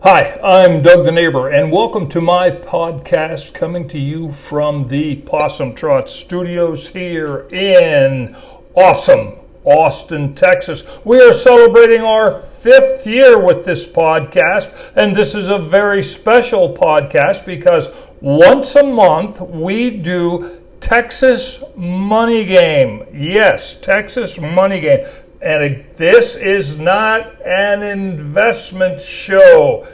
Hi, I'm Doug the Neighbor, and welcome to my podcast coming to you from the Possum Trot Studios here in awesome Austin, Texas. We are celebrating our fifth year with this podcast, and this is a very special podcast because once a month we do Texas Money Game. Yes, Texas Money Game. And this is not an investment show.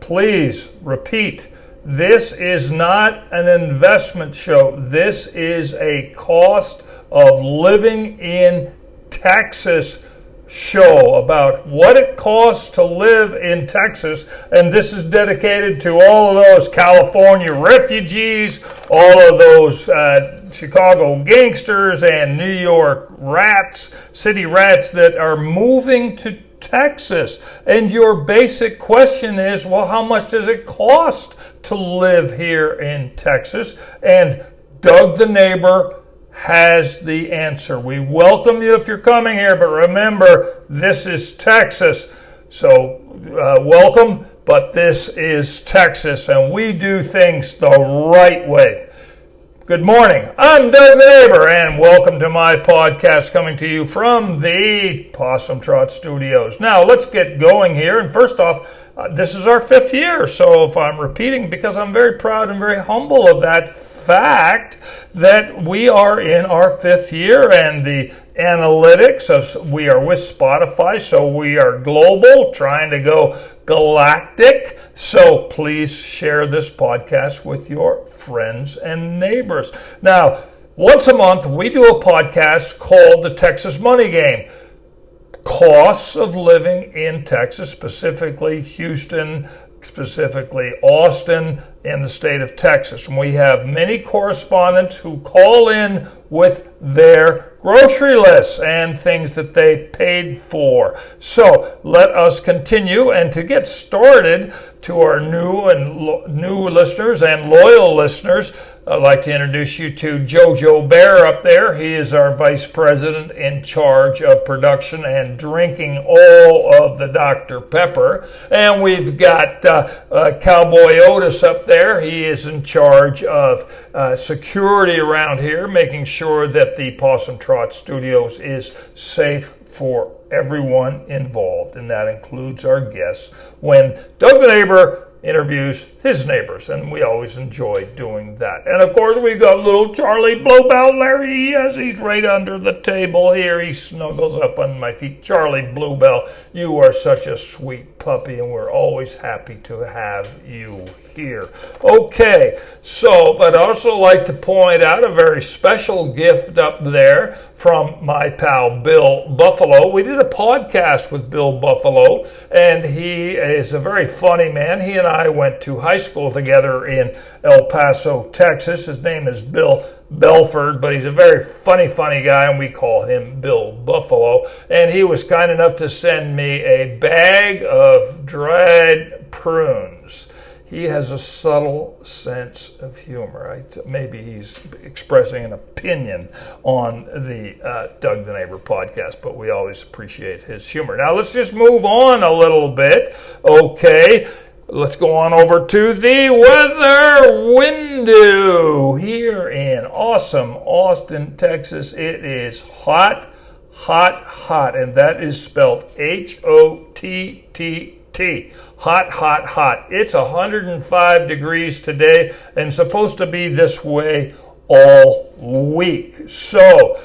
Please repeat. This is not an investment show. This is a cost of living in Texas show about what it costs to live in Texas. And this is dedicated to all of those California refugees, all of those uh, Chicago gangsters, and New York rats, city rats that are moving to Texas. And your basic question is well, how much does it cost to live here in Texas? And Doug the neighbor has the answer. We welcome you if you're coming here, but remember, this is Texas. So, uh, welcome, but this is Texas, and we do things the right way. Good morning. I'm Doug Neighbor, and welcome to my podcast coming to you from the Possum Trot Studios. Now, let's get going here. And first off, uh, this is our fifth year, so if I'm repeating, because I'm very proud and very humble of that fact that we are in our fifth year and the analytics we are with Spotify, so we are global, trying to go galactic. So please share this podcast with your friends and neighbors. Now, once a month, we do a podcast called The Texas Money Game costs of living in Texas, specifically Houston, specifically Austin, in the state of Texas. And we have many correspondents who call in with their grocery lists and things that they paid for. So let us continue. And to get started, to our new and lo- new listeners and loyal listeners, I'd like to introduce you to Jojo Bear up there. He is our vice president in charge of production and drinking all of the Dr. Pepper. And we've got uh, uh, Cowboy Otis up there. He is in charge of uh, security around here, making sure that the Possum Trot Studios is safe for everyone involved, and that includes our guests. When Doug the Neighbor interviews his neighbors, and we always enjoy doing that. And of course, we've got little Charlie Bluebell. Larry, yes, he's right under the table here. He snuggles up on my feet. Charlie Bluebell, you are such a sweet puppy, and we're always happy to have you here. Okay, so I'd also like to point out a very special gift up there from my pal Bill Buffalo. We did a podcast with Bill Buffalo, and he is a very funny man. He and I went to high school together in El Paso, Texas. His name is Bill Belford, but he's a very funny, funny guy, and we call him Bill Buffalo. And he was kind enough to send me a bag of dried prunes he has a subtle sense of humor. maybe he's expressing an opinion on the uh, Doug the Neighbor podcast, but we always appreciate his humor. Now let's just move on a little bit. Okay. Let's go on over to the weather window here in awesome Austin, Texas. It is hot, hot, hot, and that is spelled H O T T T. Hot, hot, hot. It's 105 degrees today and supposed to be this way all week. So,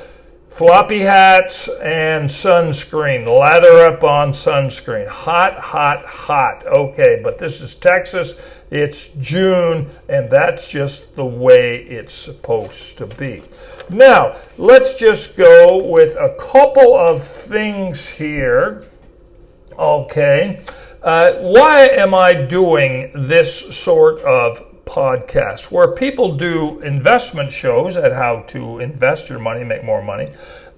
floppy hats and sunscreen. Lather up on sunscreen. Hot, hot, hot. Okay, but this is Texas. It's June, and that's just the way it's supposed to be. Now, let's just go with a couple of things here. Okay. Uh, why am I doing this sort of podcast where people do investment shows at how to invest your money, make more money?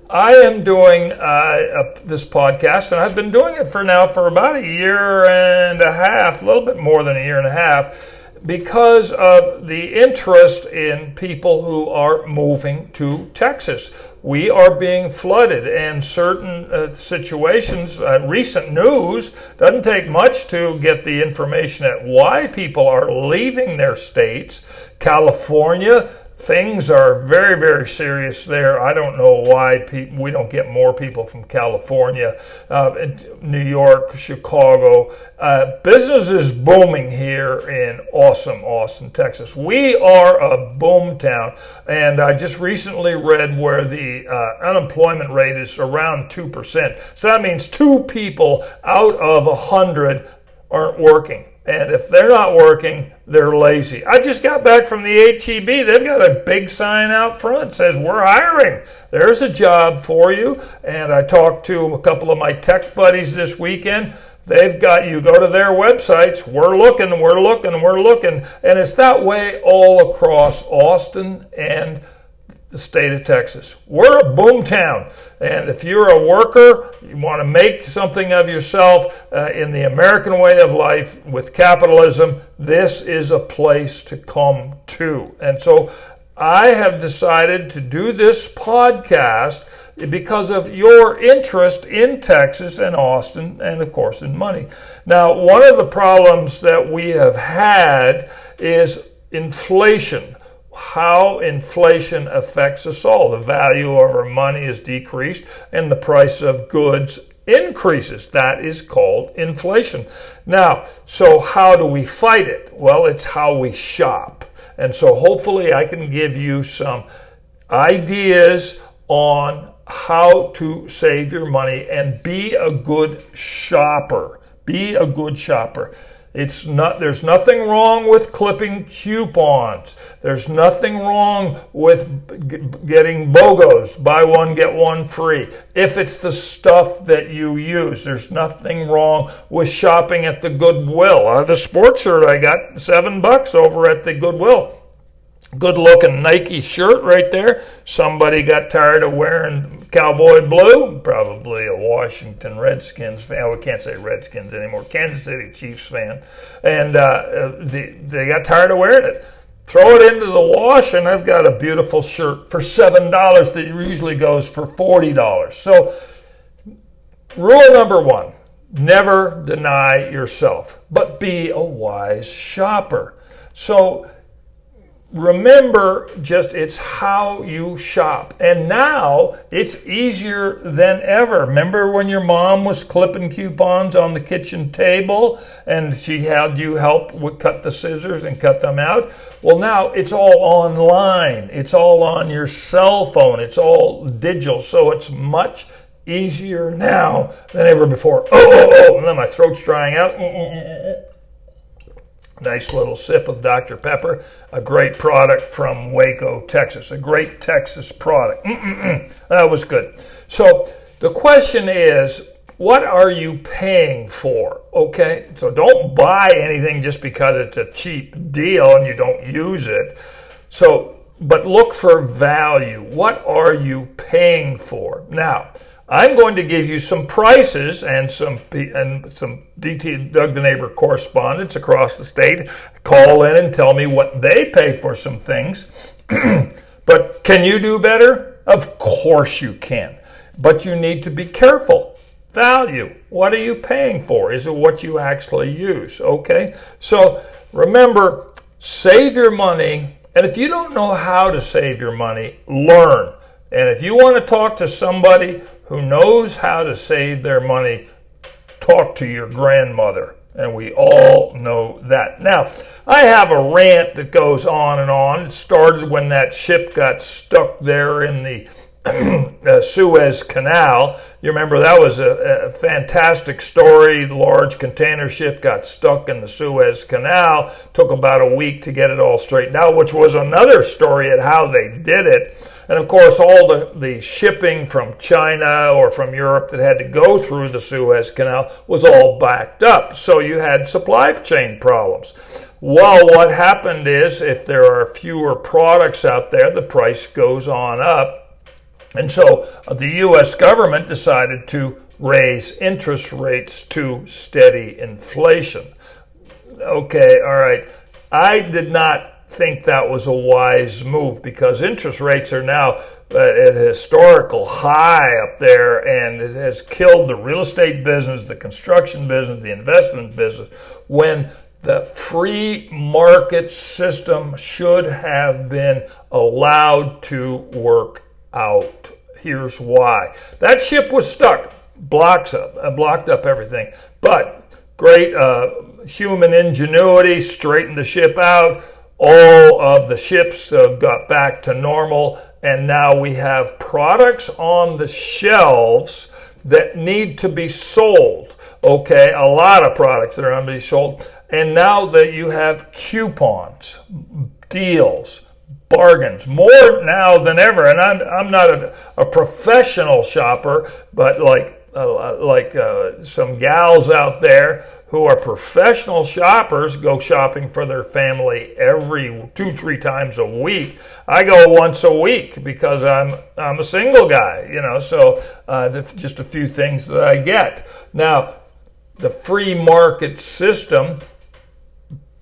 I am doing uh, a, this podcast, and I've been doing it for now for about a year and a half, a little bit more than a year and a half because of the interest in people who are moving to Texas. We are being flooded, and certain uh, situations, uh, recent news, doesn't take much to get the information at why people are leaving their states. California, things are very, very serious there. I don't know why pe- we don't get more people from California, uh, New York, Chicago. Uh, business is booming here in awesome Austin, Texas. We are a boom town, and I just recently read where the uh, unemployment rate is around 2%. So that means two people out of a 100 aren't working. And if they're not working, they're lazy. I just got back from the HEB. They've got a big sign out front says, We're hiring. There's a job for you. And I talked to a couple of my tech buddies this weekend. They've got you go to their websites. We're looking, we're looking, we're looking. And it's that way all across Austin and the state of Texas. We're a boom town. And if you're a worker, you want to make something of yourself uh, in the American way of life with capitalism, this is a place to come to. And so I have decided to do this podcast because of your interest in Texas and Austin, and of course in money. Now, one of the problems that we have had is inflation how inflation affects us all. The value of our money is decreased and the price of goods increases. That is called inflation. Now, so how do we fight it? Well, it's how we shop. And so hopefully I can give you some ideas on how to save your money and be a good shopper. Be a good shopper. It's not, there's nothing wrong with clipping coupons. There's nothing wrong with getting BOGOs, buy one, get one free. If it's the stuff that you use, there's nothing wrong with shopping at the Goodwill. Uh, the sports shirt I got, seven bucks over at the Goodwill good looking Nike shirt right there. Somebody got tired of wearing cowboy blue, probably a Washington Redskins fan. We can't say Redskins anymore. Kansas City Chiefs fan, and uh, they they got tired of wearing it. Throw it into the wash, and I've got a beautiful shirt for seven dollars that usually goes for forty dollars. So, rule number one: never deny yourself, but be a wise shopper. So remember just it's how you shop. And now it's easier than ever. Remember when your mom was clipping coupons on the kitchen table and she had you help with cut the scissors and cut them out? Well, now it's all online. It's all on your cell phone. It's all digital. So it's much easier now than ever before. Oh, oh, oh, oh and then my throat's drying out. Mm, mm, mm, Nice little sip of Dr. Pepper, a great product from Waco, Texas, a great Texas product. Mm-mm-mm. That was good. So the question is, what are you paying for? Okay, so don't buy anything just because it's a cheap deal and you don't use it. So, but look for value. What are you paying for? Now, I'm going to give you some prices and some and some DT Doug the Neighbor correspondents across the state. Call in and tell me what they pay for some things. but can you do better? Of course you can. But you need to be careful. Value. What are you paying for? Is it what you actually use? Okay? So remember, save your money. And if you don't know how to save your money, learn. And if you want to talk to somebody who knows how to save their money, talk to your grandmother. And we all know that. Now, I have a rant that goes on and on. It started when that ship got stuck there in the uh, Suez Canal. You remember that was a, a, fantastic story. The large container ship got stuck in the Suez Canal. Took about a week to get it all straightened out, which was another story at how they did it. And of course, all the, the shipping from China or from Europe that had to go through the Suez Canal was all backed up. So you had supply chain problems. Well, what happened is if there are fewer products out there, the price goes on up and so uh, the U.S. government decided to raise interest rates to steady inflation. Okay, all right. I did not think that was a wise move because interest rates are now at a historical high up there and it has killed the real estate business, the construction business, the investment business when the free market system should have been allowed to work out. Here's why. That ship was stuck, blocks up, uh, blocked up everything. But great uh, human ingenuity straightened the ship out. All of the ships uh, got back to normal, and now we have products on the shelves that need to be sold. Okay, a lot of products that are going to be sold and now that you have coupons, deals, bargains, more now than ever. And I'm, I'm not a, a professional shopper, but like uh, like uh, some gals out there who are professional shoppers go shopping for their family every two three times a week i go once a week because i'm i'm a single guy you know so uh, just a few things that i get now the free market system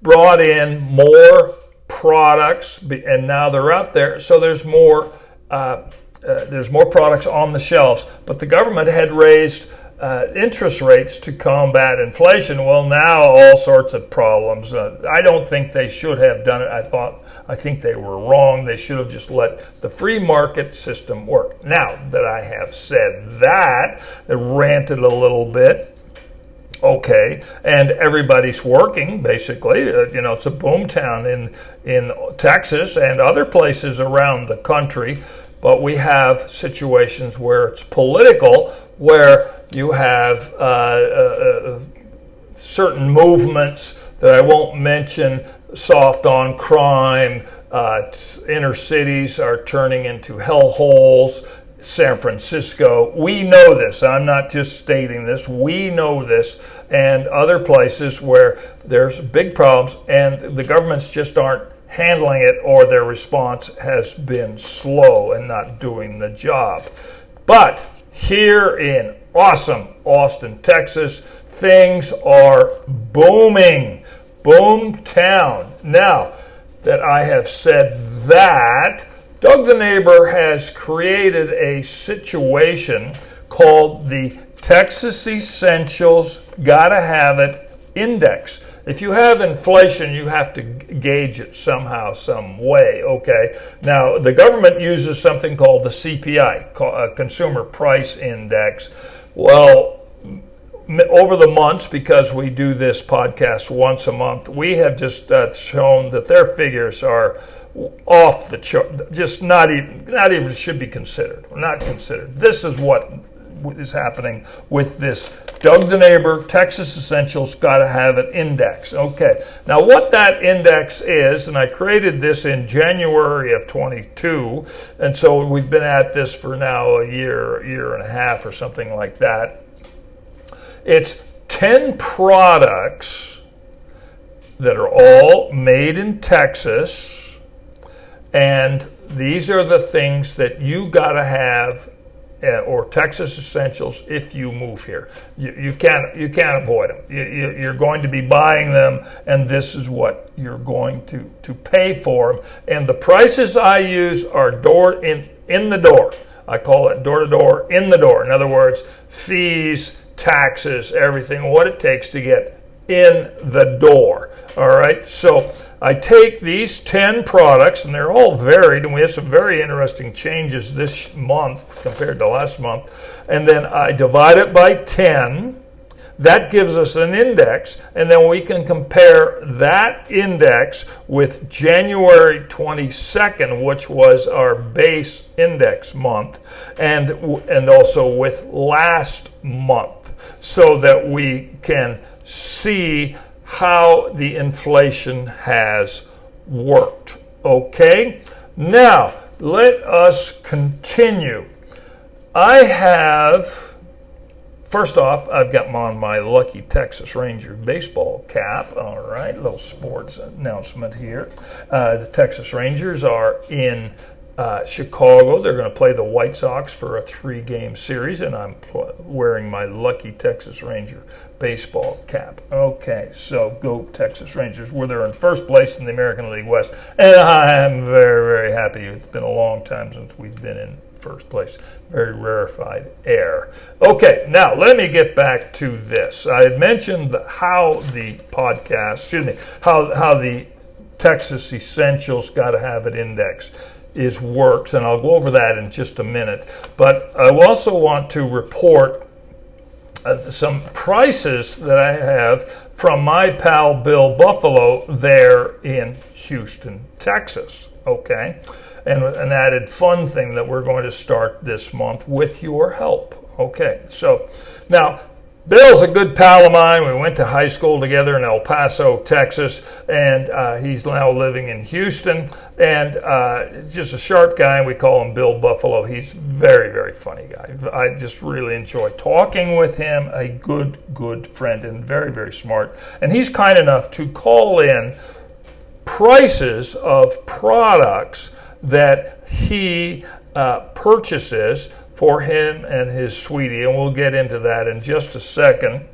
brought in more products, and now they're out there. So there's more. Uh, uh, there's more products on the shelves, but the government had raised uh, interest rates to combat inflation. Well, now all sorts of problems. Uh, I don't think they should have done it. I thought, I think they were wrong. They should have just let the free market system work. Now that I have said that, I ranted a little bit okay, and everybody's working basically. Uh, you know, it's a boom town in in Texas and other places around the country. But we have situations where it's political, where you have uh, uh, uh certain movements that I won't mention, soft on crime. Uh, inner cities are turning into hellholes. San Francisco. We know this. I'm not just stating this. We know this. And other places where there's big problems and the governments just aren't handling it or their response has been slow and not doing the job. But here in awesome Austin, Texas, things are booming. Boom town. Now that I have said that, Doug the Neighbor has created a situation called the Texas Essentials Gotta Have It Index. If you have inflation, you have to gauge it somehow, some way, okay? Now, the government uses something called the CPI, uh, Consumer Price Index. Well, over the months, because we do this podcast once a month, we have just uh, shown that their figures are off the chart, just not even not even should be considered, not considered. This is what is happening with this Doug the Neighbor Texas Essentials got to have an index. Okay, now what that index is, and I created this in January of 22, and so we've been at this for now a year, year and a half or something like that. It's 10 products that are all made in Texas and these are the things that you got to have uh, or Texas Essentials if you move here. You, you can't you can't avoid them. You, you, are going to be buying them, and this is what you're going to to pay for them. And the prices I use are door in in the door. I call it door to door in the door. In other words, fees, taxes, everything, what it takes to get in the door. All right, so I take these 10 products, and they're all varied, and we have some very interesting changes this month compared to last month, and then I divide it by 10. That gives us an index, and then we can compare that index with January 22nd, which was our base index month, and, and also with last month so that we can see how the inflation has worked. Okay? Now, let us continue. I have, first off, I've got on my lucky Texas Ranger baseball cap. All right, little sports announcement here. Uh, the Texas Rangers are in uh, Chicago, they're going to play the White Sox for a three game series, and I'm pl- wearing my lucky Texas Ranger baseball cap. Okay, so go Texas Rangers. Where they're in first place in the American League West, and I am very, very happy. It's been a long time since we've been in first place. Very rarefied air. Okay, now let me get back to this. I had mentioned how the podcast, excuse me, how, how the Texas Essentials Got to Have It Index is works, and I'll go over that in just a minute. But I also want to report uh, some prices that I have from my pal Bill Buffalo there in Houston, Texas. Okay, and an added fun thing that we're going to start this month with your help. Okay, so now Bill's a good pal of mine. We went to high school together in El Paso, Texas, and uh, he's now living in Houston. And uh, just a sharp guy. We call him Bill Buffalo. He's very, very funny guy. I just really enjoy talking with him. A good, good friend, and very, very smart. And he's kind enough to call in prices of products that he uh, purchases for him and his sweetie, and we'll get into that in just a second.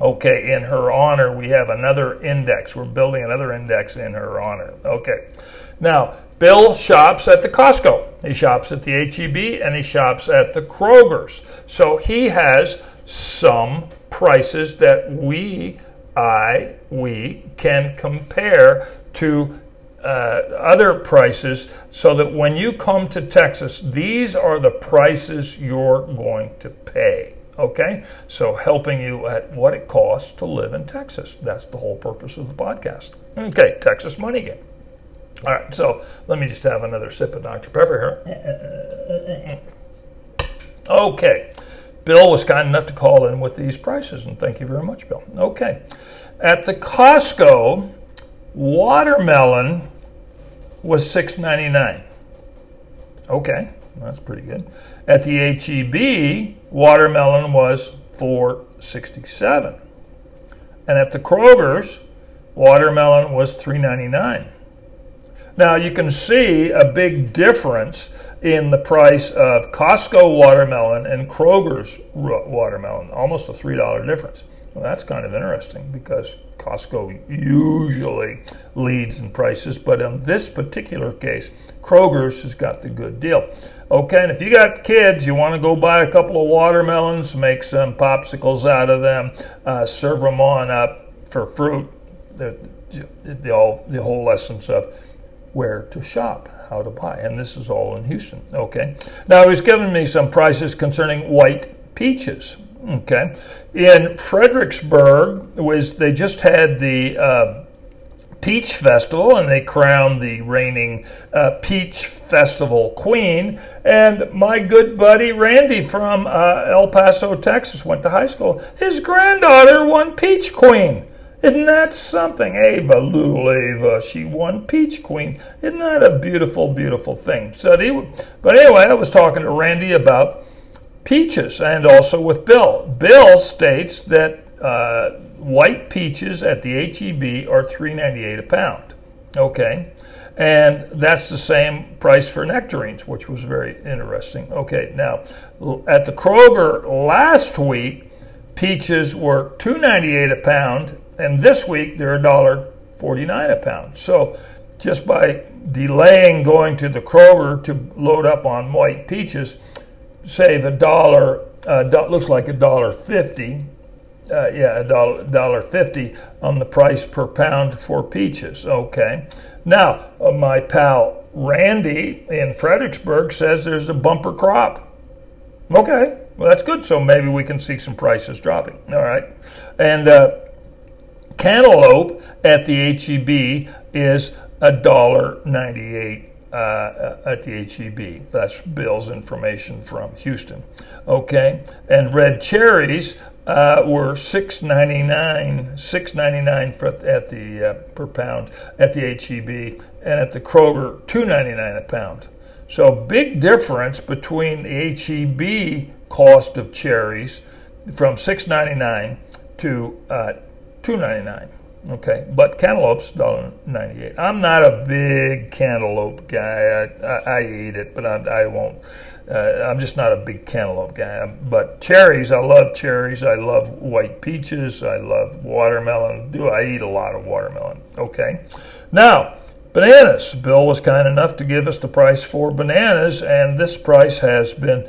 Okay, in her honor, we have another index. We're building another index in her honor. Okay, now Bill shops at the Costco, he shops at the HEB, and he shops at the Kroger's. So he has some prices that we, I, we can compare to Uh, other prices so that when you come to Texas, these are the prices you're going to pay. Okay? So, helping you at what it costs to live in Texas. That's the whole purpose of the podcast. Okay, Texas Money Game. All right, so let me just have another sip of Dr. Pepper here. Okay, Bill was kind enough to call in with these prices, and thank you very much, Bill. Okay, at the Costco, watermelon was $6.99. Okay, that's pretty good. At the HEB, watermelon was $4.67. And at the Kroger's, watermelon was $3.99. Now you can see a big difference in the price of Costco watermelon and Kroger's watermelon, almost a $3 difference. Well, that's kind of interesting because Costco usually leads in prices, but in this particular case, Kroger's has got the good deal. Okay, and if you got kids, you want to go buy a couple of watermelons, make some popsicles out of them, uh, serve them on up for fruit. The, the, all, the whole lessons of where to shop, how to buy, and this is all in Houston. Okay, now he's given me some prices concerning white peaches. Okay, in Fredericksburg was they just had the uh, Peach Festival and they crowned the reigning uh, Peach Festival queen. And my good buddy Randy from uh, El Paso, Texas, went to high school. His granddaughter won Peach Queen. Isn't that something? Ava, little Ava, she won Peach Queen. Isn't that a beautiful, beautiful thing? So, but anyway, I was talking to Randy about peaches and also with Bill. Bill states that uh, white peaches at the HEB are $3.98 a pound. Okay. And that's the same price for nectarines, which was very interesting. Okay, now at the Kroger last week, peaches were $2.98 a pound, and this week they're $1.49 a pound. So just by delaying going to the Kroger to load up on white peaches, save a dollar, uh, looks like a dollar fifty. Uh, yeah, a dollar, dollar fifty on the price per pound for peaches. Okay. Now, uh, my pal Randy in Fredericksburg says there's a bumper crop. Okay, well that's good. So maybe we can see some prices dropping. All right, and uh, cantaloupe at the HEB is a dollar ninety-eight uh, at the HEB. That's Bill's information from Houston. Okay, and red cherries uh, were six ninety nine, six ninety nine at the uh, per pound at the HEB, and at the Kroger two ninety nine a pound. So big difference between the HEB cost of cherries from six ninety nine to uh, two ninety nine. Okay, but cantaloupe's $1.98. I'm not a big cantaloupe guy. I, I, I eat it, but I, I won't. Uh, I'm just not a big cantaloupe guy. But cherries, I love cherries. I love white peaches. I love watermelon. Do I eat a lot of watermelon? Okay. Now, bananas. Bill was kind enough to give us the price for bananas, and this price has been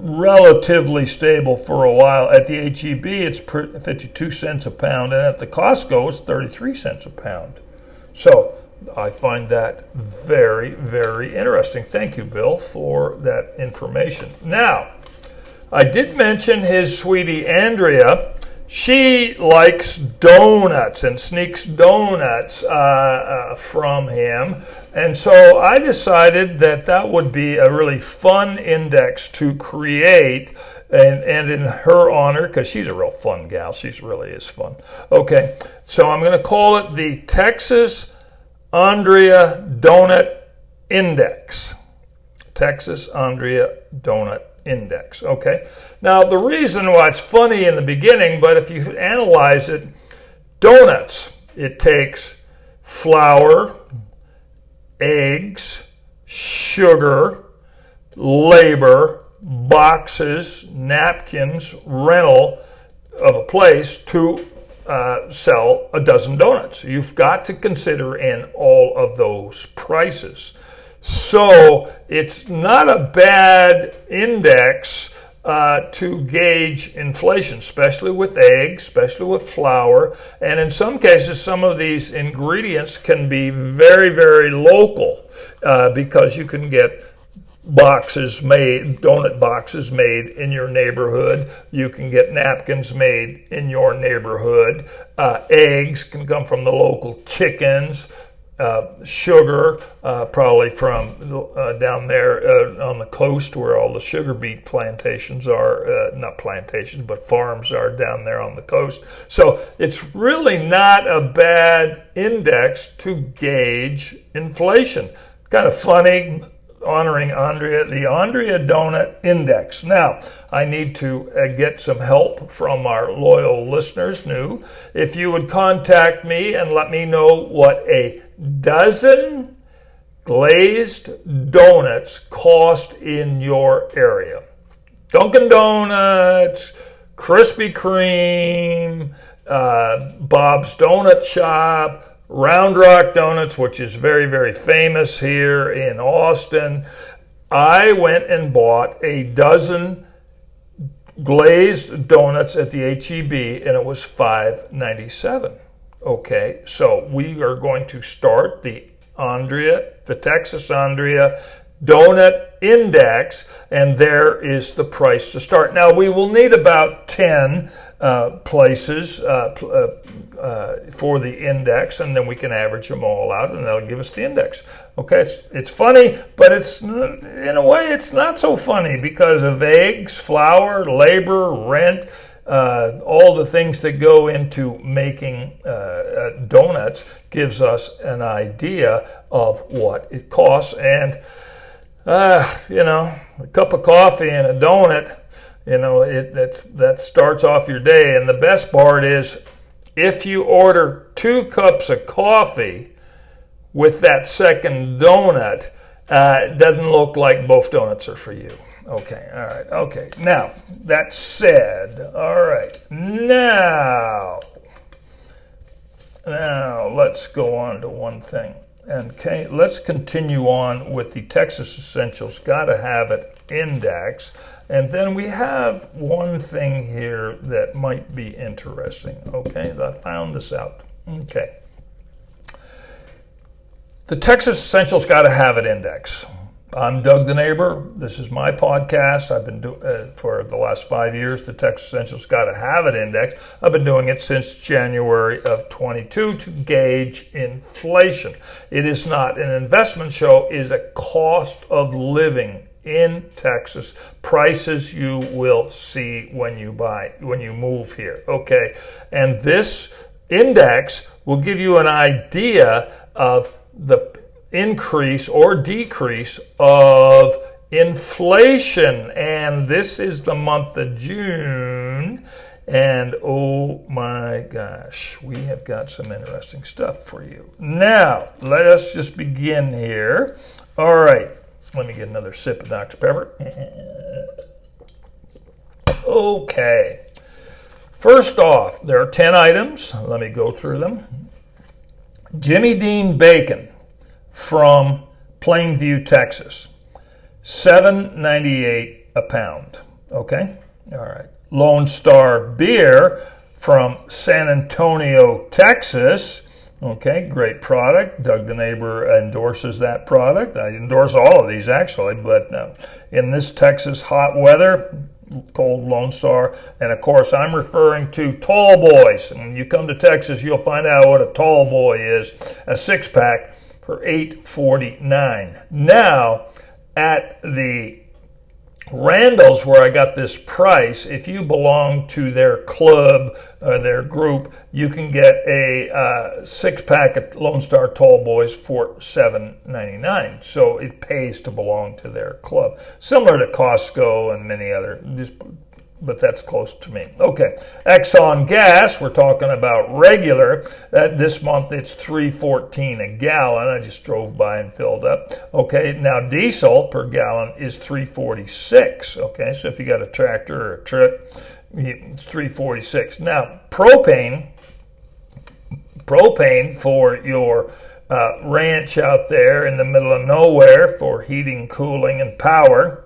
relatively stable for a while. At the HEB, it's 52 cents a pound, and at the Costco, it's 33 cents a pound. So I find that very, very interesting. Thank you, Bill, for that information. Now, I did mention his sweetie Andrea she likes donuts and sneaks donuts uh, uh, from him. And so I decided that that would be a really fun index to create. And, and in her honor, because she's a real fun gal, she really is fun. Okay, so I'm going to call it the Texas Andrea Donut Index. Texas Andrea Donut index. Okay. Now the reason why it's funny in the beginning, but if you analyze it, donuts. It takes flour, eggs, sugar, labor, boxes, napkins, rental of a place to uh, sell a dozen donuts. You've got to consider in all of those prices. So it's not a bad index uh, to gauge inflation, especially with eggs, especially with flour. And in some cases, some of these ingredients can be very, very local uh, because you can get boxes made, donut boxes made in your neighborhood. You can get napkins made in your neighborhood. Uh, eggs can come from the local chickens uh, sugar, uh, probably from uh, down there uh, on the coast where all the sugar beet plantations are, uh, not plantations, but farms are down there on the coast. So it's really not a bad index to gauge inflation. Kind of funny honoring Andrea, the Andrea Donut Index. Now, I need to uh, get some help from our loyal listeners new. If you would contact me and let me know what a dozen glazed donuts cost in your area. Dunkin' Donuts, Krispy Kreme, uh, Bob's Donut Shop, Round Rock Donuts, which is very, very famous here in Austin. I went and bought a dozen glazed donuts at the HEB and it was $5.97. Okay, so we are going to start the Andrea, the Texas Andrea donut index, and there is the price to start. Now, we will need about 10 uh, places uh, uh, uh, for the index, and then we can average them all out, and that'll give us the index. Okay, it's, it's funny, but it's in a way it's not so funny because of eggs, flour, labor, rent, uh, all the things that go into making uh, uh, donuts gives us an idea of what it costs. And, uh, you know, a cup of coffee and a donut, you know, it, that starts off your day. And the best part is if you order two cups of coffee with that second donut, uh, it doesn't look like both donuts are for you. Okay, all right, okay. Now, that said, all right, now, now let's go on to one thing. And okay, let's continue on with the Texas Essentials Gotta Have It Index. And then we have one thing here that might be interesting. Okay, I found this out. Okay. The Texas Essentials Gotta Have It Index. I'm Doug the Neighbor. This is my podcast. I've been doing uh, for the last five years. The Texas Essentials Got to Have It Index. I've been doing it since January of 22 to gauge inflation. It is not an investment show. It is a cost of living in Texas. Prices you will see when you buy when you move here. Okay, and this index will give you an idea of the increase or decrease of inflation. And this is the month of June. And oh my gosh, we have got some interesting stuff for you. Now, let us just begin here. All right, let me get another sip of Dr. Pepper. Okay. First off, there are 10 items. Let me go through them. Jimmy Dean bacon from Plainview, Texas. 7.98 a pound. Okay? All right. Lone Star beer from San Antonio, Texas. Okay, great product. Doug the neighbor endorses that product. I endorse all of these actually, but uh, in this Texas hot weather, cold Lone Star, and of course I'm referring to tall boys. When you come to Texas, you'll find out what a tall boy is. A six pack for 8.49. Now at the Randall's, where I got this price, if you belong to their club or their group, you can get a uh, six pack of Lone Star Tall Boys for seven ninety nine. So it pays to belong to their club, similar to Costco and many other. Just but that's close to me. Okay, Exxon gas, we're talking about regular. That this month it's 314 a gallon. I just drove by and filled up. Okay, now diesel per gallon is 346. Okay, so if you got a tractor or a truck, it's 346. Now propane, propane for your uh, ranch out there in the middle of nowhere for heating, cooling, and power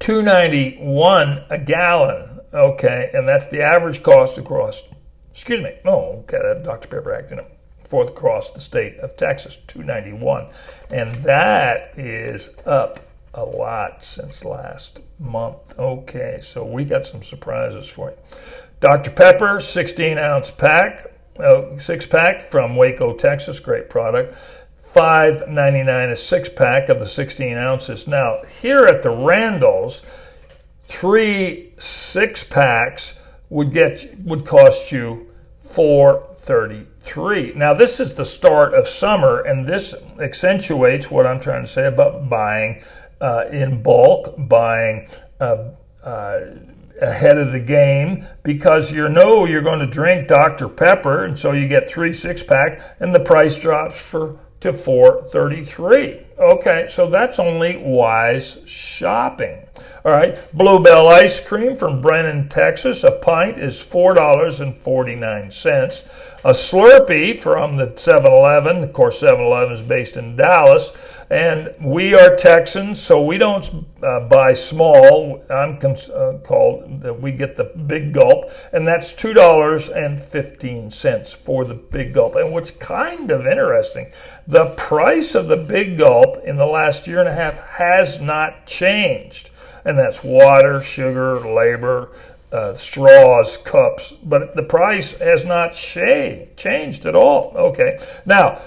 291 a gallon. Okay, and that's the average cost across. Excuse me. Oh, okay. That Dr. Pepper acting up fourth across the state of Texas, 291, and that is up a lot since last month. Okay, so we got some surprises for you. Dr. Pepper, 16 ounce pack, uh, six pack from Waco, Texas. Great product. $5.99 a six pack of the 16 ounces. Now, here at the Randalls, three six packs would get would cost you 433. Now, this is the start of summer, and this accentuates what I'm trying to say about buying uh, in bulk, buying uh, uh, ahead of the game because you know you're going to drink Dr. Pepper, and so you get three six pack, and the price drops for to 433. Okay, so that's only wise shopping. All right, Bluebell ice cream from Brenham, Texas. A pint is $4.49. A Slurpee from the 7 Eleven. Of course, 7 Eleven is based in Dallas. And we are Texans, so we don't uh, buy small. I'm cons- uh, called that we get the big gulp, and that's $2.15 for the big gulp. And what's kind of interesting, the price of the big gulp in the last year and a half has not changed and that's water, sugar, labor, uh, straws, cups, but the price has not changed at all. Okay, now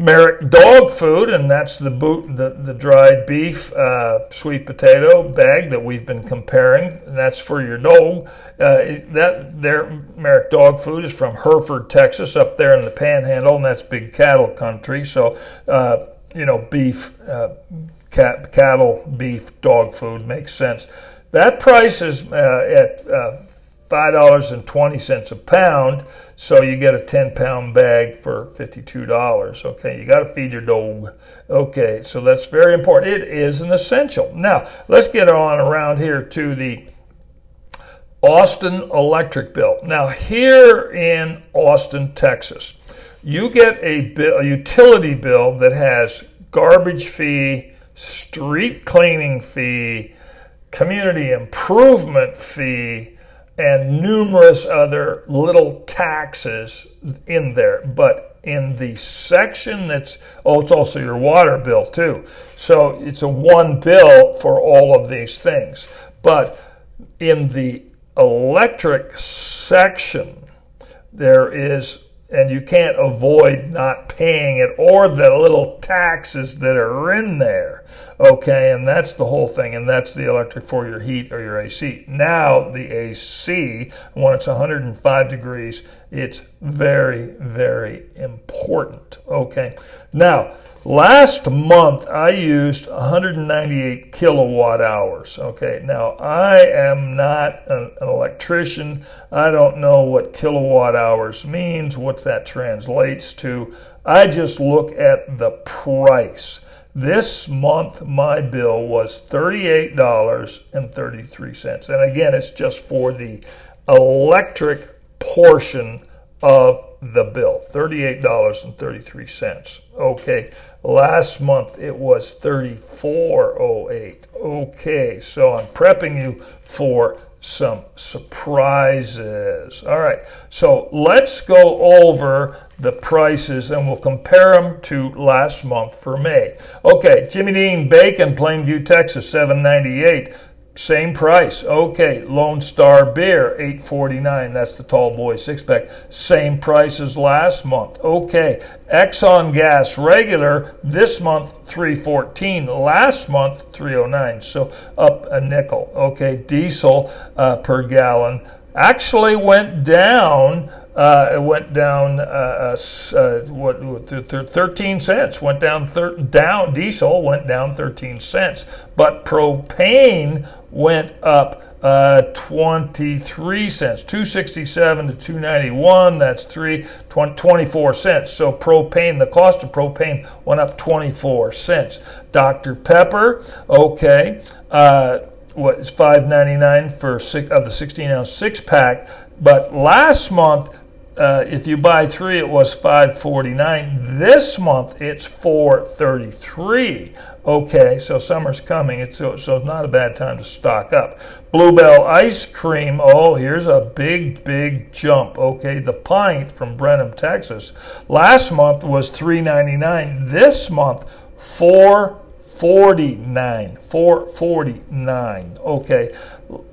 Merrick dog food, and that's the boot, the, the dried beef, uh, sweet potato bag that we've been comparing. And that's for your dog. Uh, that their Merrick dog food is from Hereford, Texas, up there in the Panhandle, and that's big cattle country. So, uh, you know, beef uh, cat, cattle, beef, dog food makes sense. That price is uh, at uh, $5.20 a pound, so you get a 10 pound bag for $52. Okay, you got to feed your dog. Okay, so that's very important. It is an essential. Now, let's get on around here to the Austin electric bill. Now, here in Austin, Texas, you get a, bill, a utility bill that has garbage fee, street cleaning fee, community improvement fee, and numerous other little taxes in there. But in the section that's, oh, it's also your water bill too. So it's a one bill for all of these things. But in the electric section, there is and you can't avoid not paying it or the little taxes that are in there. Okay, and that's the whole thing, and that's the electric for your heat or your AC. Now, the AC, when it's 105 degrees, it's very, very important. Okay. Now, last month I used 198 kilowatt hours. Okay. Now, I am not an, an electrician. I don't know what kilowatt hours means, what that translates to. I just look at the price. This month, my bill was $38.33. And again, it's just for the electric portion of the bill $38.33. Okay, last month it was 3408. Okay, so I'm prepping you for some surprises. All right, so let's go over the prices and we'll compare them to last month for May. Okay, Jimmy Dean Bacon, Plainview, Texas, 798. Same price. Okay, Lone Star Beer, 849. That's the tall boy six pack. Same price as last month. Okay, Exxon Gas regular this month 314. Last month 309. So up a nickel. Okay, diesel uh, per gallon actually went down. Uh, it went down uh, uh, uh what, what 13 cents. Went down thir- down. Diesel went down 13 cents, but propane went up uh, 23 cents, 267 to 291. That's three 20, 24 cents. So propane, the cost of propane went up 24 cents. Dr Pepper, okay. Uh, what is 5.99 for six, of the 16 ounce six pack. But last month, uh, if you buy three, it was 5.49. This month, it's 4.33. Okay, so summer's coming. It's so, so it's not a bad time to stock up. Bluebell ice cream. Oh, here's a big, big jump. Okay, the pint from Brenham, Texas, last month was 3.99. This month, four 49 449 okay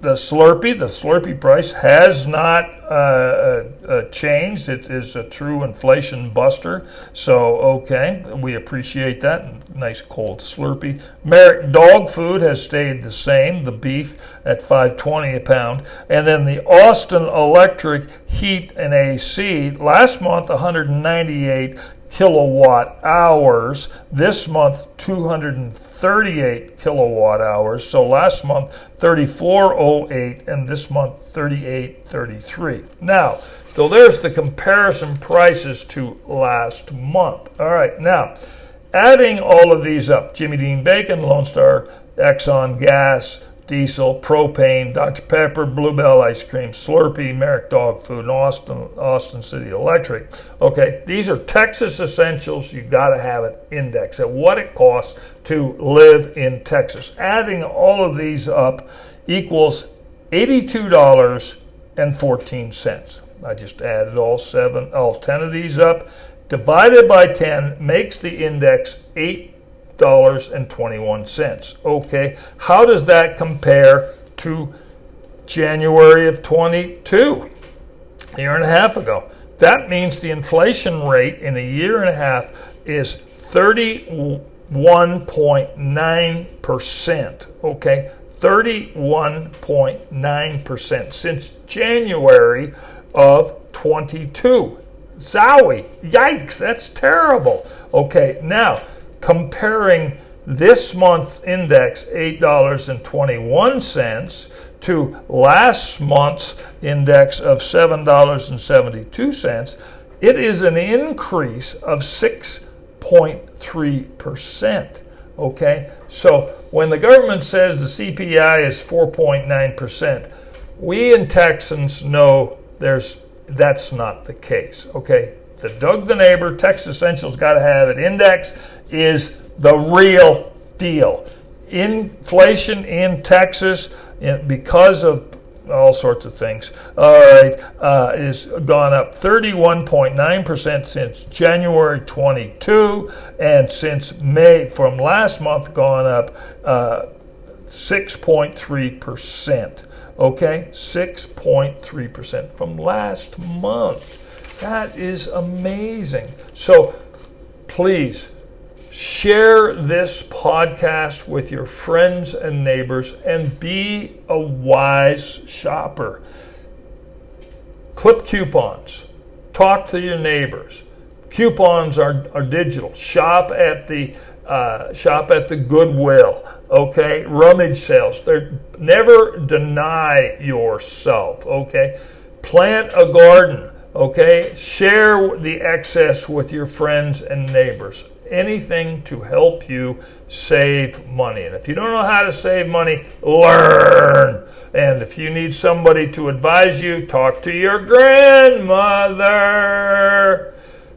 the slurpee the slurpee price has not uh, uh, uh, changed. It is a true inflation buster. So okay we appreciate that. Nice cold slurpee. Merrick dog food has stayed the same the beef at 520 a pound. And then the austin electric heat and ac last month 198 kilowatt hours. This month, 238 kilowatt hours. So last month, 3408, and this month, 3833. Now, so there's the comparison prices to last month. All right, now, adding all of these up Jimmy Dean Bacon, Lone Star, Exxon Gas, Diesel, Propane, Dr. Pepper, Bluebell Ice Cream, Slurpee, Merrick Dog Food, and Austin, Austin City Electric. Okay, these are Texas essentials. You've got to have it indexed at what it costs to live in Texas. Adding all of these up equals $82.14. I just added all seven, all 10 of these up. Divided by 10 makes the index 8 $8.21. Okay, how does that compare to January of 22, a year and a half ago? That means the inflation rate in a year and a half is 31.9%. Okay, 31.9% since January of 22. Zowie, yikes, that's terrible. Okay, now comparing this month's index, $8.21, to last month's index of $7.72, it is an increase of 6.3%. Okay, so when the government says the CPI is 4.9%, we in Texans know there's that's not the case. Okay, the Doug the Neighbor Texas Essentials got to have it index is the real deal. Inflation in Texas, because of all sorts of things, all right, uh, is gone up 31.9% since January 22, and since May from last month, gone up uh, 6.3%. Okay, 6.3% from last month. That is amazing. So please Share this podcast with your friends and neighbors and be a wise shopper. Clip coupons. Talk to your neighbors. Coupons are, are digital. Shop at the uh, shop at the Goodwill. Okay, rummage sales. They're, never deny yourself. Okay, plant a garden. Okay, share the excess with your friends and neighbors. Anything to help you save money. And if you don't know how to save money, learn. And if you need somebody to advise you, talk to your grandmother.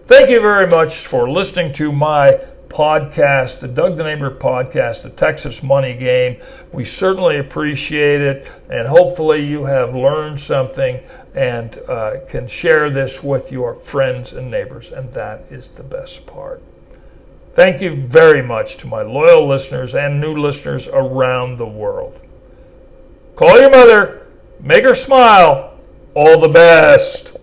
Thank you very much for listening to my podcast, the Doug the Neighbor podcast, the Texas Money Game. We certainly appreciate it, and hopefully, you have learned something and uh, can share this with your friends and neighbors, and that is the best part. Thank you very much to my loyal listeners and new listeners around the world. Call your mother, make her smile. All the best.